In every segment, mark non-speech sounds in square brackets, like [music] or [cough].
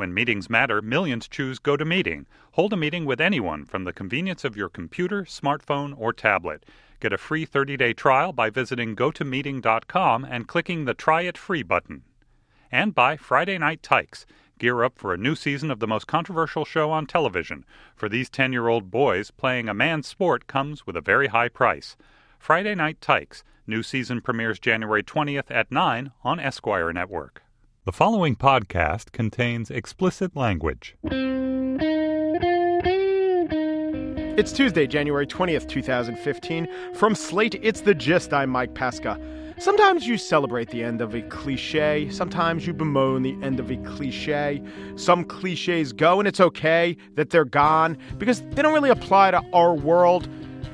When meetings matter, millions choose GoToMeeting. Hold a meeting with anyone from the convenience of your computer, smartphone, or tablet. Get a free 30-day trial by visiting gotomeeting.com and clicking the Try It Free button. And by Friday Night Tykes. Gear up for a new season of the most controversial show on television. For these 10-year-old boys, playing a man's sport comes with a very high price. Friday Night Tykes. New season premieres January 20th at 9 on Esquire Network. The following podcast contains explicit language. It's Tuesday, January 20th, 2015. From Slate, it's The Gist. I'm Mike Pesca. Sometimes you celebrate the end of a cliche. Sometimes you bemoan the end of a cliche. Some cliches go, and it's okay that they're gone because they don't really apply to our world.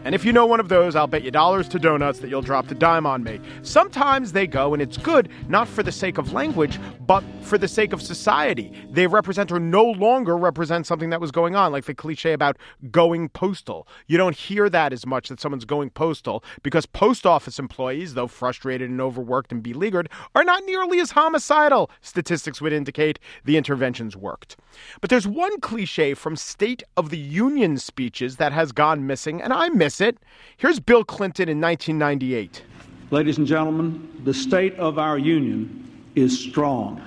And if you know one of those, I'll bet you dollars to donuts that you'll drop the dime on me. Sometimes they go, and it's good, not for the sake of language, but for the sake of society. They represent or no longer represent something that was going on, like the cliche about going postal. You don't hear that as much that someone's going postal because post office employees, though frustrated and overworked and beleaguered, are not nearly as homicidal. Statistics would indicate the interventions worked. But there's one cliche from State of the Union speeches that has gone missing, and I miss it. Here's Bill Clinton in 1998. Ladies and gentlemen, the state of our union is strong.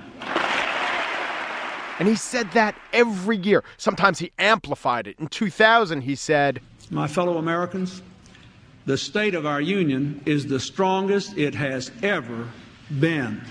And he said that every year. Sometimes he amplified it. In 2000, he said, My fellow Americans, the state of our union is the strongest it has ever been.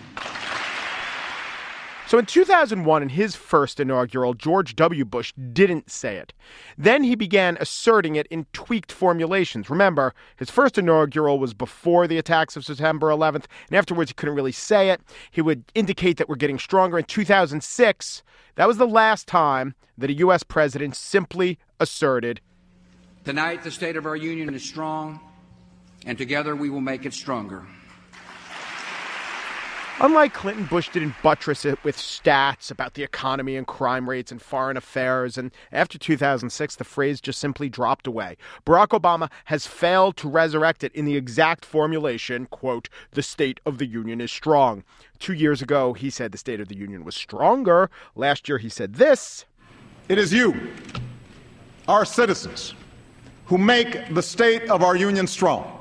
So in 2001, in his first inaugural, George W. Bush didn't say it. Then he began asserting it in tweaked formulations. Remember, his first inaugural was before the attacks of September 11th, and afterwards he couldn't really say it. He would indicate that we're getting stronger. In 2006, that was the last time that a U.S. president simply asserted Tonight, the state of our union is strong, and together we will make it stronger. Unlike Clinton, Bush didn't buttress it with stats about the economy and crime rates and foreign affairs. And after 2006, the phrase just simply dropped away. Barack Obama has failed to resurrect it in the exact formulation, quote, the state of the union is strong. Two years ago, he said the state of the union was stronger. Last year, he said this. It is you, our citizens, who make the state of our union strong.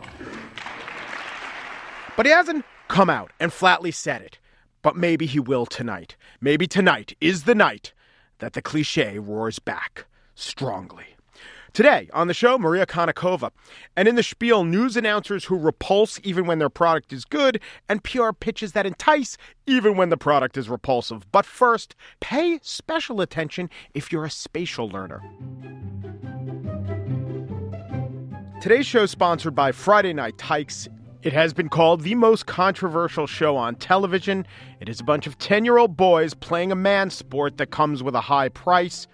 But he hasn't come out and flatly said it. But maybe he will tonight. Maybe tonight is the night that the cliche roars back strongly. Today on the show, Maria Konnikova. And in the spiel, news announcers who repulse even when their product is good, and PR pitches that entice even when the product is repulsive. But first, pay special attention if you're a spatial learner. Today's show is sponsored by Friday Night Tykes. It has been called the most controversial show on television. It is a bunch of 10 year old boys playing a man sport that comes with a high price.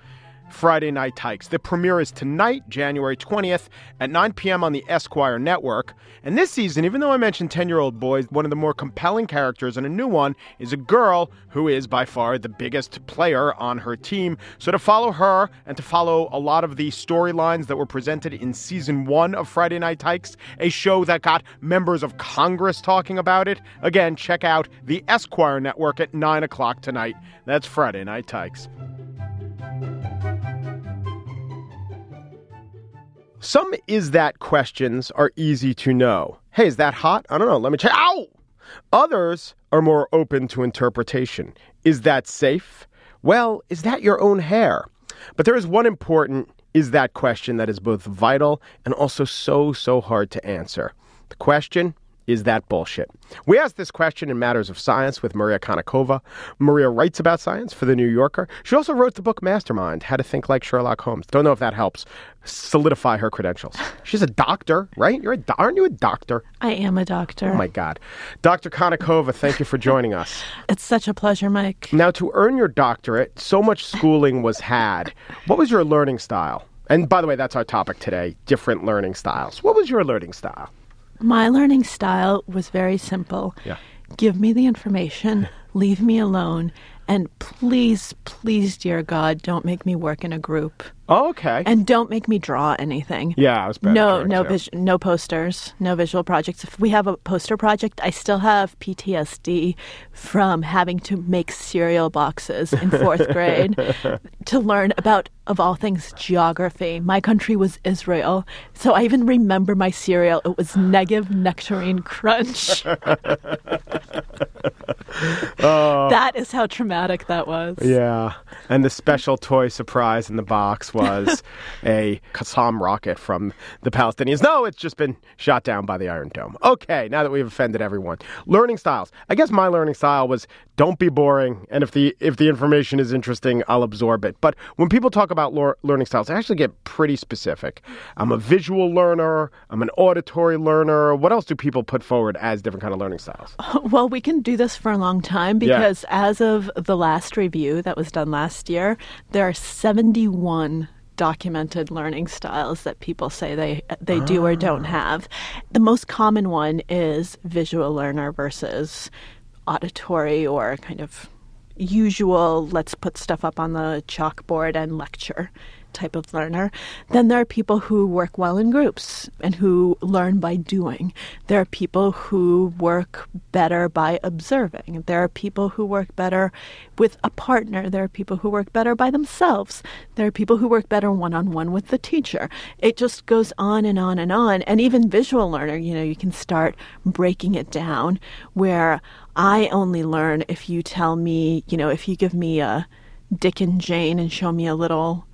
Friday Night Tykes. The premiere is tonight, January 20th at 9 p.m. on the Esquire network. And this season, even though I mentioned 10 year old boys, one of the more compelling characters and a new one is a girl who is by far the biggest player on her team. So to follow her and to follow a lot of the storylines that were presented in season one of Friday Night Tykes, a show that got members of Congress talking about it, again, check out the Esquire network at 9 o'clock tonight. That's Friday Night Tykes. Some is that questions are easy to know. Hey, is that hot? I don't know. Let me check. Ow! Others are more open to interpretation. Is that safe? Well, is that your own hair? But there is one important is that question that is both vital and also so, so hard to answer. The question is that bullshit? We asked this question in Matters of Science with Maria Konnikova. Maria writes about science for The New Yorker. She also wrote the book Mastermind How to Think Like Sherlock Holmes. Don't know if that helps solidify her credentials. [sighs] She's a doctor, right? You're a do- aren't you a doctor? I am a doctor. Oh my God. Dr. Konnikova, thank you for joining us. [laughs] It's such a pleasure, Mike. Now, to earn your doctorate, so much schooling was had. What was your learning style? And by the way, that's our topic today different learning styles. What was your learning style? My learning style was very simple. Yeah. Give me the information, [laughs] leave me alone, and please, please, dear God, don't make me work in a group. Oh, okay. And don't make me draw anything. yeah, I was bad. No, no, vis- no posters, no visual projects. If we have a poster project, I still have PTSD from having to make cereal boxes in fourth [laughs] grade to learn about, of all things, geography. My country was Israel, so I even remember my cereal. It was Negev Nectarine Crunch. [laughs] oh. that is how traumatic that was. Yeah. And the special toy surprise in the box was [laughs] a Qassam rocket from the Palestinians. No, it's just been shot down by the Iron Dome. Okay, now that we've offended everyone. Learning styles. I guess my learning style was don't be boring and if the if the information is interesting, I'll absorb it. But when people talk about lear- learning styles, they actually get pretty specific. I'm a visual learner, I'm an auditory learner. What else do people put forward as different kind of learning styles? [laughs] Well, we can do this for a long time Yeah. because as of the last review that was done last year, there are 71 documented learning styles that people say they they do or don't ah. have. The most common one is visual learner versus auditory or kind of usual let's put stuff up on the chalkboard and lecture type of learner. Then there are people who work well in groups and who learn by doing. There are people who work better by observing. There are people who work better with a partner. There are people who work better by themselves. There are people who work better one on one with the teacher. It just goes on and on and on. And even visual learner, you know, you can start breaking it down where I only learn if you tell me, you know, if you give me a Dick and Jane and show me a little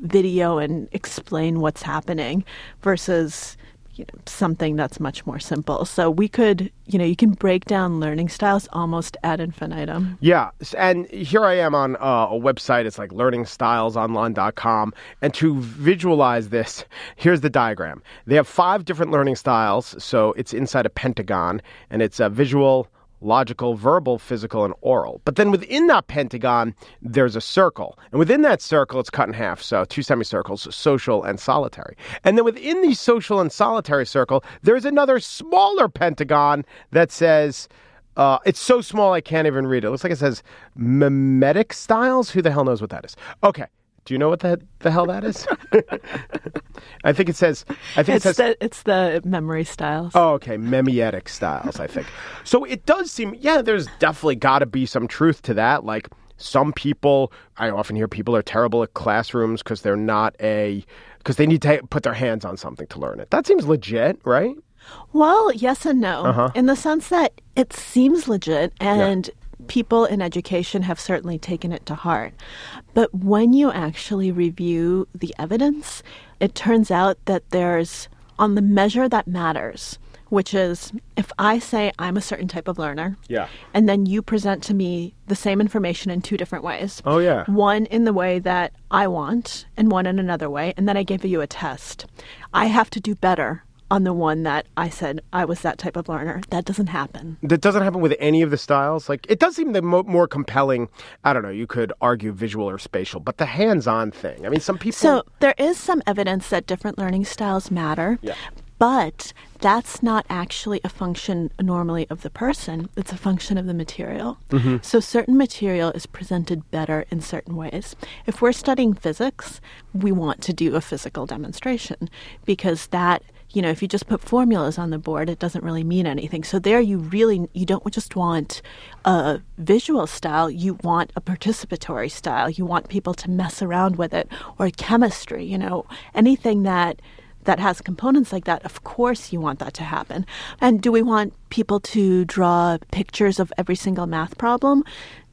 video and explain what's happening versus you know, something that's much more simple. So we could, you know, you can break down learning styles almost ad infinitum. Yeah, and here I am on uh, a website. It's like learningstylesonline.com. And to visualize this, here's the diagram. They have five different learning styles. So it's inside a pentagon, and it's a visual, logical, verbal, physical, and oral. But then within that pentagon, there's a circle. And within that circle, it's cut in half. So two semicircles, social and solitary. And then within the social and solitary circle, there's another smaller pentagon that says, uh, it's so small I can't even read it. It looks like it says mimetic styles. Who the hell knows what that is? Okay. Do you know what the, the hell that is? [laughs] I think it says. I think It's it says. the it's the memory styles. Oh, okay, memetic styles, I think. So it does seem, yeah, there's definitely got to be some truth to that. Like some people, I often hear people are terrible at classrooms because they're not a, because they need to put their hands on something to learn it. That seems legit, right? Well, yes and no, Uh-huh. in the sense that it seems legit and people in education have certainly taken it to heart. But when you actually review the evidence, it turns out that there's, on the measure that matters, which is if I say I'm a certain type of learner, Yeah. and then you present to me the same information in two different ways. Oh, yeah. One in the way that I want, and one in another way, and then I give you a test. I have to do better on the one that I said I was that type of learner. That doesn't happen. That doesn't happen with any of the styles. Like it does seem the mo- more compelling. I don't know. You could argue visual or spatial, but the hands-on thing. I mean, some people. So there is some evidence that different learning styles matter. Yeah. But that's not actually a function normally of the person. It's a function of the material. Mm-hmm. So certain material is presented better in certain ways. If we're studying physics, we want to do a physical demonstration because that you know, if you just put formulas on the board, it doesn't really mean anything. So there, you really you don't just want a visual style; you want a participatory style. You want people to mess around with it, or chemistry. You know, anything that that has components like that. Of course, you want that to happen. And do we want people to draw pictures of every single math problem,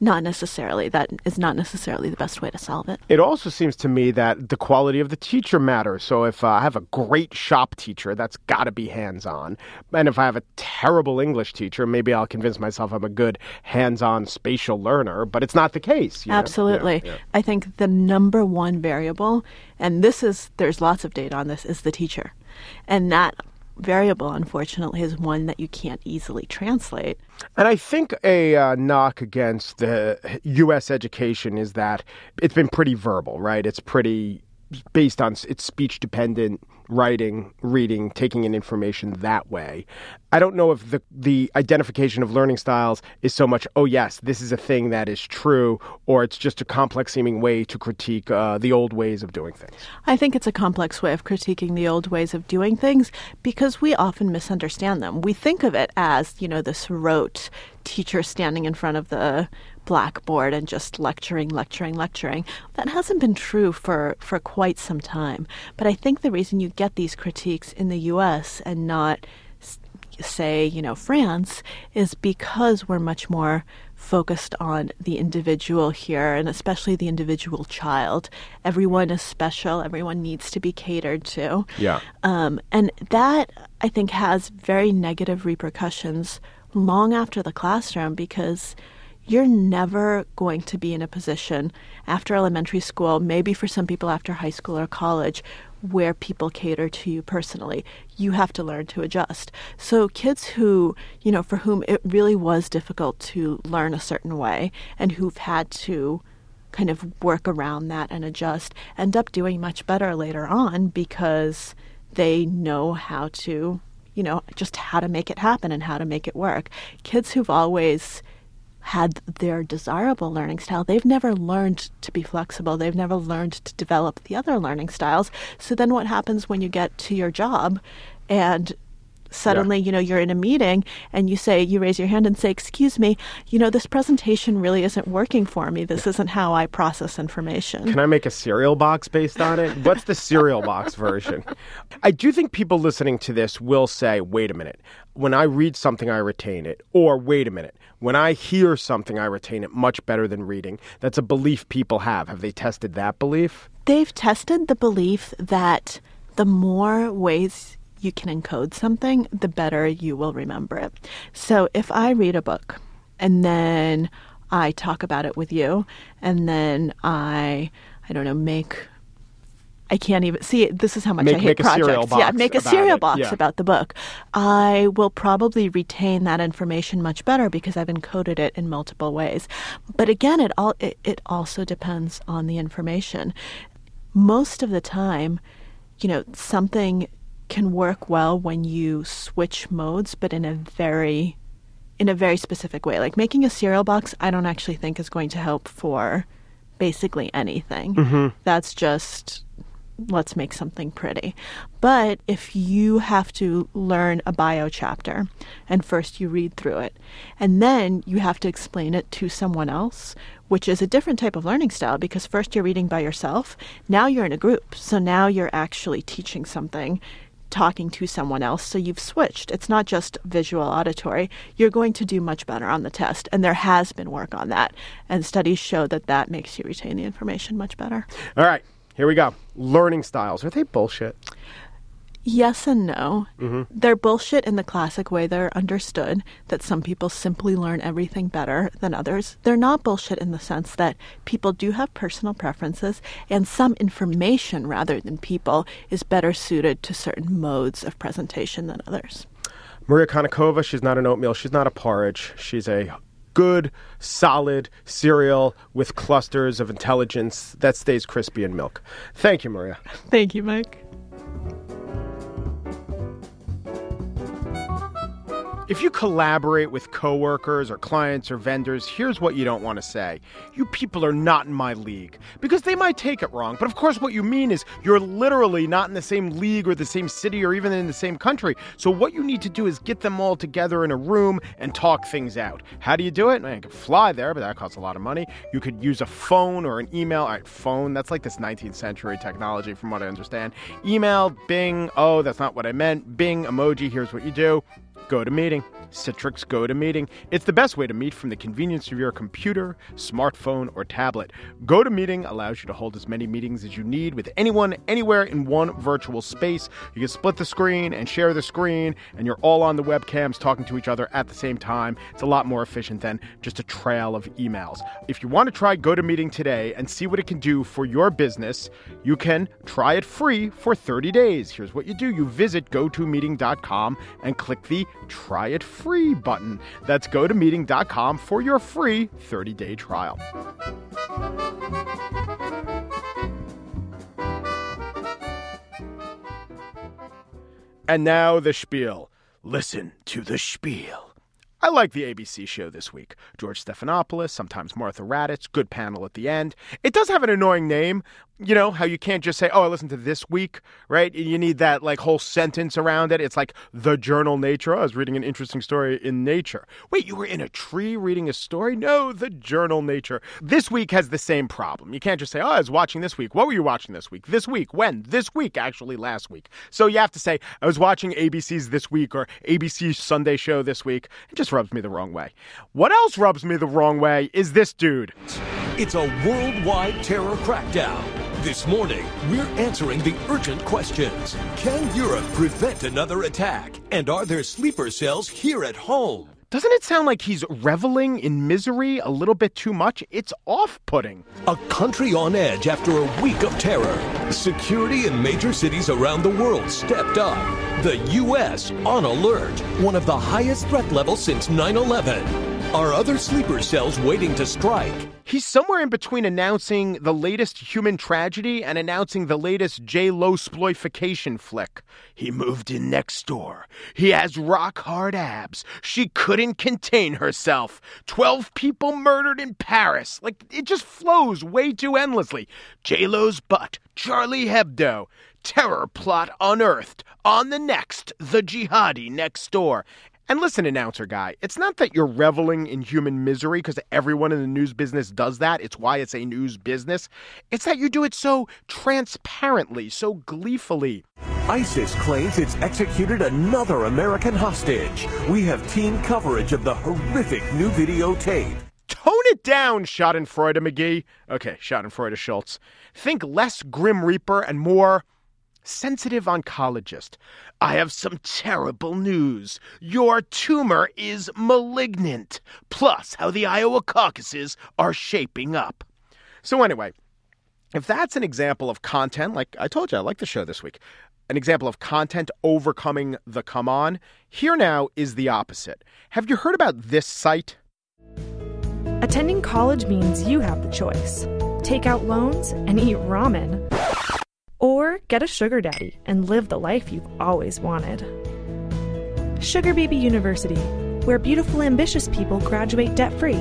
not necessarily. That is not necessarily the best way to solve it. It also seems to me that the quality of the teacher matters. So if uh, I have a great shop teacher, that's got to be hands on. And if I have a terrible English teacher, maybe I'll convince myself I'm a good hands on spatial learner, but it's not the case. Absolutely. Yeah, yeah. I think the number one variable, and this is, there's lots of data on this, is the teacher. And that variable, unfortunately, is one that you can't easily translate. And I think a uh, knock against the U.S. education is that it's been pretty verbal, right? It's pretty based on it's speech dependent writing reading taking in information that way i don't know if the the identification of learning styles is so much oh yes this is a thing that is true or it's just a complex seeming way to critique uh, the old ways of doing things I think it's a complex way of critiquing the old ways of doing things because we often misunderstand them. We think of it as, you know, this rote teacher standing in front of the blackboard and just lecturing, lecturing, lecturing. That hasn't been true for, for quite some time. But I think the reason you get these critiques in the US and not say, you know, France, is because we're much more focused on the individual here and especially the individual child. Everyone is special, everyone needs to be catered to. Yeah. Um, and that, I think, has very negative repercussions long after the classroom because you're never going to be in a position after elementary school, maybe for some people after high school or college, where people cater to you personally. You have to learn to adjust. So, kids who, you know, for whom it really was difficult to learn a certain way and who've had to kind of work around that and adjust end up doing much better later on because they know how to, you know, just how to make it happen and how to make it work. Kids who've always had their desirable learning style, they've never learned to be flexible. They've never learned to develop the other learning styles. So then what happens when you get to your job and suddenly you know you're in a meeting and you say you raise your hand and say excuse me you know this presentation really isn't working for me this isn't how i process information Can I make a cereal box based on it? What's the cereal box [laughs] version? I do think people listening to this will say, wait a minute, when I read something, I retain it. Or, wait a minute, when I hear something, I retain it much better than reading. That's a belief people have. Have they tested that belief? they've tested the belief that the more ways you can encode something, the better you will remember it. So if I read a book and then I talk about it with you, and then I, I don't know, make. I can't even see. it. This is how much Make- I hate make projects. yeah, make a cereal it. box Yeah. about the book. I will probably retain that information much better because I've encoded it in multiple ways. But again, it all it, it also depends on the information. Most of the time, you know, something can work well when you switch modes, but in a very in a very specific way. Like making a cereal box, I don't actually think is going to help for basically anything. Mm-hmm. That's just let's make something pretty. But if you have to learn a bio chapter and first you read through it and then you have to explain it to someone else, which is a different type of learning style because first you're reading by yourself, now you're in a group. So now you're actually teaching something talking to someone else. So you've switched. It's not just visual auditory. You're going to do much better on the test. And there has been work on that. And studies show that that makes you retain the information much better. All right, here we go. Learning styles. Are they bullshit? Yes and no. Mm-hmm. They're bullshit in the classic way they're understood, that some people simply learn everything better than others. They're not bullshit in the sense that people do have personal preferences, and some information rather than people is better suited to certain modes of presentation than others. Maria Konnikova, she's not an oatmeal, she's not a porridge. She's a good, solid cereal with clusters of intelligence that stays crispy in milk. Thank you, Maria. Thank you, Mike. If you collaborate with coworkers or clients or vendors, here's what you don't want to say. You people are not in my league. Because they might take it wrong. But of course, what you mean is you're literally not in the same league or the same city or even in the same country. So what you need to do is get them all together in a room and talk things out. How do you do it? Man, you can fly there, but that costs a lot of money. You could use a phone or an email. All right, phone, that's like this 19th century technology from what I understand. Email, Bing, oh, that's not what I meant. Bing, emoji, here's what you do. Go to meeting. Citrix GoToMeeting. It's the best way to meet from the convenience of your computer, smartphone, or tablet. GoToMeeting allows you to hold as many meetings as you need with anyone, anywhere in one virtual space. You can split the screen and share the screen, and you're all on the webcams talking to each other at the same time. It's a lot more efficient than just a trail of emails. If you want to try GoToMeeting today and see what it can do for your business, you can try it free for 30 days. Here's what you do you visit gotomeeting.com and click the Try It Free button. That's gotomeeting.com for your free 30 day trial. And now the spiel. Listen to the spiel. I like the ABC show this week. George Stephanopoulos, sometimes Martha Raddatz, good panel at the end. It does have an annoying name, you know how you can't just say, "Oh, I listened to this week," right? You need that like whole sentence around it. It's like the journal Nature. I was reading an interesting story in Nature. Wait, you were in a tree reading a story? No, the journal Nature. This week has the same problem. You can't just say, "Oh, I was watching this week." What were you watching this week? This week? When? This week? Actually, last week. So you have to say, "I was watching ABC's this week" or ABC's Sunday show this week. It just rubs me the wrong way. What else rubs me the wrong way is this dude. It's a worldwide terror crackdown. This morning, we're answering the urgent questions. Can Europe prevent another attack? And are there sleeper cells here at home? Doesn't it sound like he's reveling in misery a little bit too much? It's off putting. A country on edge after a week of terror. Security in major cities around the world stepped up. The U.S. on alert, one of the highest threat levels since 9 11. Are other sleeper cells waiting to strike? He's somewhere in between announcing the latest human tragedy and announcing the latest J Lo exploitation flick. He moved in next door. He has rock hard abs. She couldn't contain herself. Twelve people murdered in Paris. Like it just flows way too endlessly. J Lo's butt. Charlie Hebdo. Terror plot unearthed. On the next, the jihadi next door. And listen, announcer guy, it's not that you're reveling in human misery because everyone in the news business does that. It's why it's a news business. It's that you do it so transparently, so gleefully. ISIS claims it's executed another American hostage. We have team coverage of the horrific new videotape. Tone it down, Schadenfreude McGee. Okay, Schadenfreude Schultz. Think less Grim Reaper and more sensitive oncologist. I have some terrible news. Your tumor is malignant, plus how the Iowa caucuses are shaping up. So, anyway, if that's an example of content, like I told you, I like the show this week, an example of content overcoming the come on, here now is the opposite. Have you heard about this site? Attending college means you have the choice take out loans and eat ramen or get a sugar daddy and live the life you've always wanted. Sugar Baby University, where beautiful, ambitious people graduate debt free.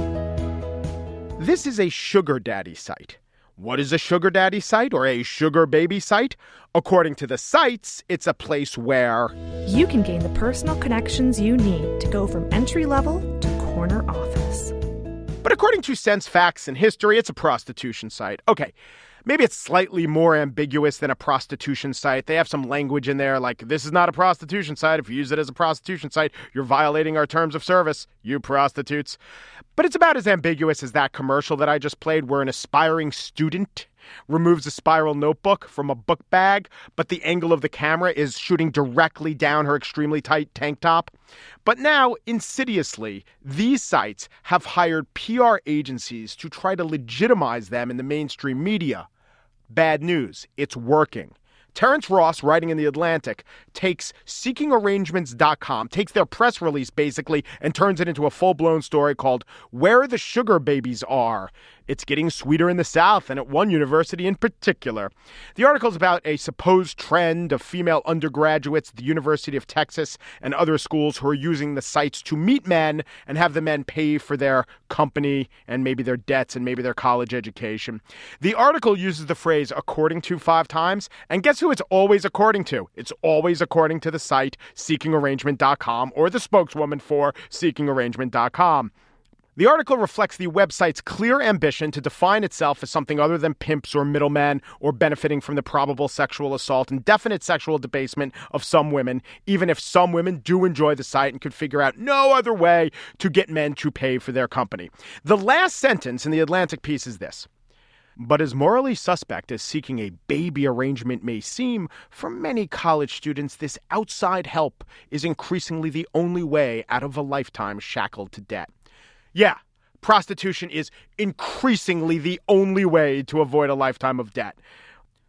This is a sugar daddy site. What is a sugar daddy site or a sugar baby site? According to the sites, it's a place where you can gain the personal connections you need to go from entry level to corner office. But according to Sense Facts and History, it's a prostitution site. Okay, maybe it's slightly more ambiguous than a prostitution site. They have some language in there like, this is not a prostitution site. If you use it as a prostitution site, you're violating our terms of service, you prostitutes. But it's about as ambiguous as that commercial that I just played where an aspiring student removes a spiral notebook from a book bag, but the angle of the camera is shooting directly down her extremely tight tank top. But now, insidiously, these sites have hired PR agencies to try to legitimize them in the mainstream media. Bad news, it's working. Terrance Ross, writing in The Atlantic, takes seekingarrangements.com, takes their press release basically, and turns it into a full blown story called Where the Sugar Babies Are. It's getting sweeter in the South, and at one university in particular. The article is about a supposed trend of female undergraduates at the University of Texas and other schools who are using the sites to meet men and have the men pay for their company and maybe their debts and maybe their college education. The article uses the phrase according to five times, and guess who it's always according to? It's always according to the site seekingarrangement.com or the spokeswoman for seekingarrangement.com. The article reflects the website's clear ambition to define itself as something other than pimps or middlemen or benefiting from the probable sexual assault and definite sexual debasement of some women, even if some women do enjoy the site and could figure out no other way to get men to pay for their company. The last sentence in the Atlantic piece is this. But as morally suspect as seeking a baby arrangement may seem, for many college students, this outside help is increasingly the only way out of a lifetime shackled to debt. Yeah, prostitution is increasingly the only way to avoid a lifetime of debt.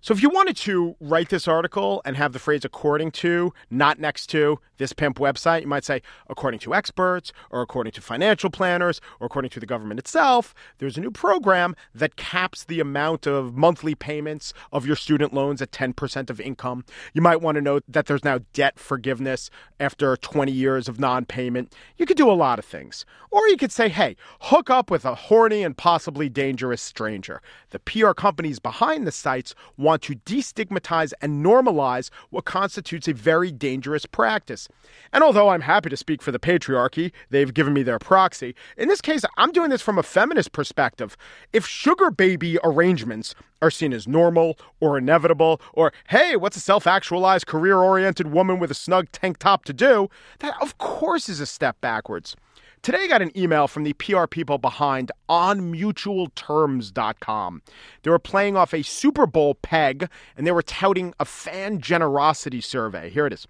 So if you wanted to write this article and have the phrase according to not next to this pimp website, you might say according to experts or according to financial planners or according to the government itself, there's a new program that caps the amount of monthly payments of your student loans at 10% of income. You might want to note that there's now debt forgiveness after 20 years of non-payment. You could do a lot of things. Or you could say, "Hey, hook up with a horny and possibly dangerous stranger." The PR companies behind the sites want to destigmatize and normalize what constitutes a very dangerous practice. And although I'm happy to speak for the patriarchy, they've given me their proxy. In this case, I'm doing this from a feminist perspective. If sugar baby arrangements are seen as normal or inevitable, or hey, what's a self actualized, career oriented woman with a snug tank top to do? That, of course, is a step backwards. Today I got an email from the PR people behind onmutualterms.com. They were playing off a Super Bowl peg and they were touting a fan generosity survey. Here it is.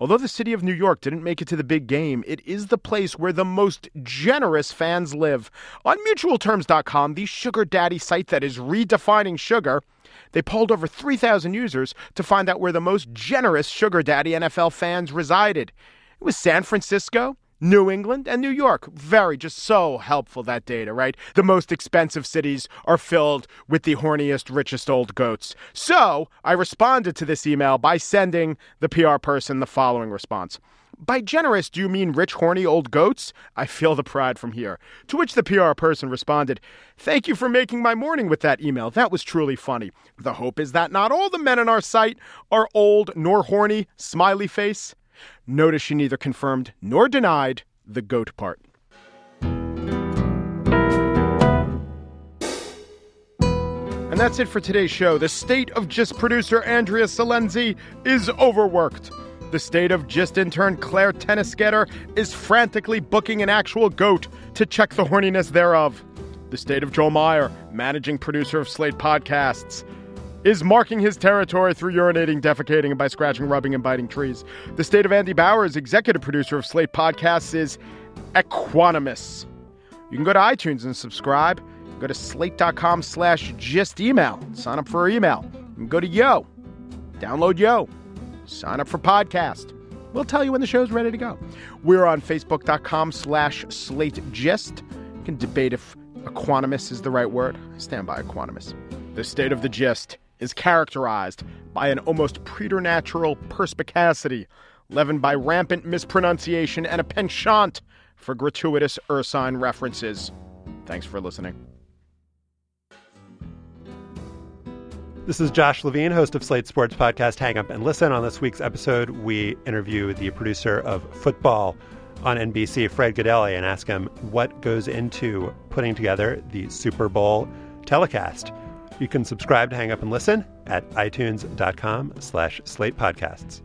Although the city of New York didn't make it to the big game, it is the place where the most generous fans live. On mutualterms.com, the sugar daddy site that is redefining sugar, they polled over 3,000 users to find out where the most generous sugar daddy NFL fans resided. It was San Francisco, New England and New York. Very, just so helpful that data, right? The most expensive cities are filled with the horniest, richest old goats. So I responded to this email by sending the PR person the following response. By generous, do you mean rich, horny old goats? I feel the pride from here. To which the PR person responded, Thank you for making my morning with that email. That was truly funny. The hope is that not all the men in our site are old nor horny, smiley face. Notice she neither confirmed nor denied the goat part. And that's it for today's show. The state of GIST producer Andrea Silenzi is overworked. The state of GIST intern Claire Tennisgetter is frantically booking an actual goat to check the horniness thereof. The state of Joel Meyer, managing producer of Slate Podcasts, is marking his territory through urinating, defecating, and by scratching, rubbing, and biting trees. The state of Andy Bowers, executive producer of Slate Podcasts, is equanimous. You can go to iTunes and subscribe. Go to slate.com slash gist email. Sign up for our email. Go to Yo. Download Yo. Sign up for podcast. We'll tell you when the show's ready to go. We're on facebook.com slash slate gist. You can debate if equanimous is the right word. I stand by equanimous. The state of the gist is characterized by an almost preternatural perspicacity, leavened by rampant mispronunciation and a penchant for gratuitous ursine references. Thanks for listening. This is Josh Levin, host of Slate Sports Podcast Hang Up and Listen. On this week's episode, we interview the producer of football on NBC, Fred Gaudelli, and ask him what goes into putting together the Super Bowl telecast. You can subscribe to Hang Up and Listen at itunes.com slash slate podcasts.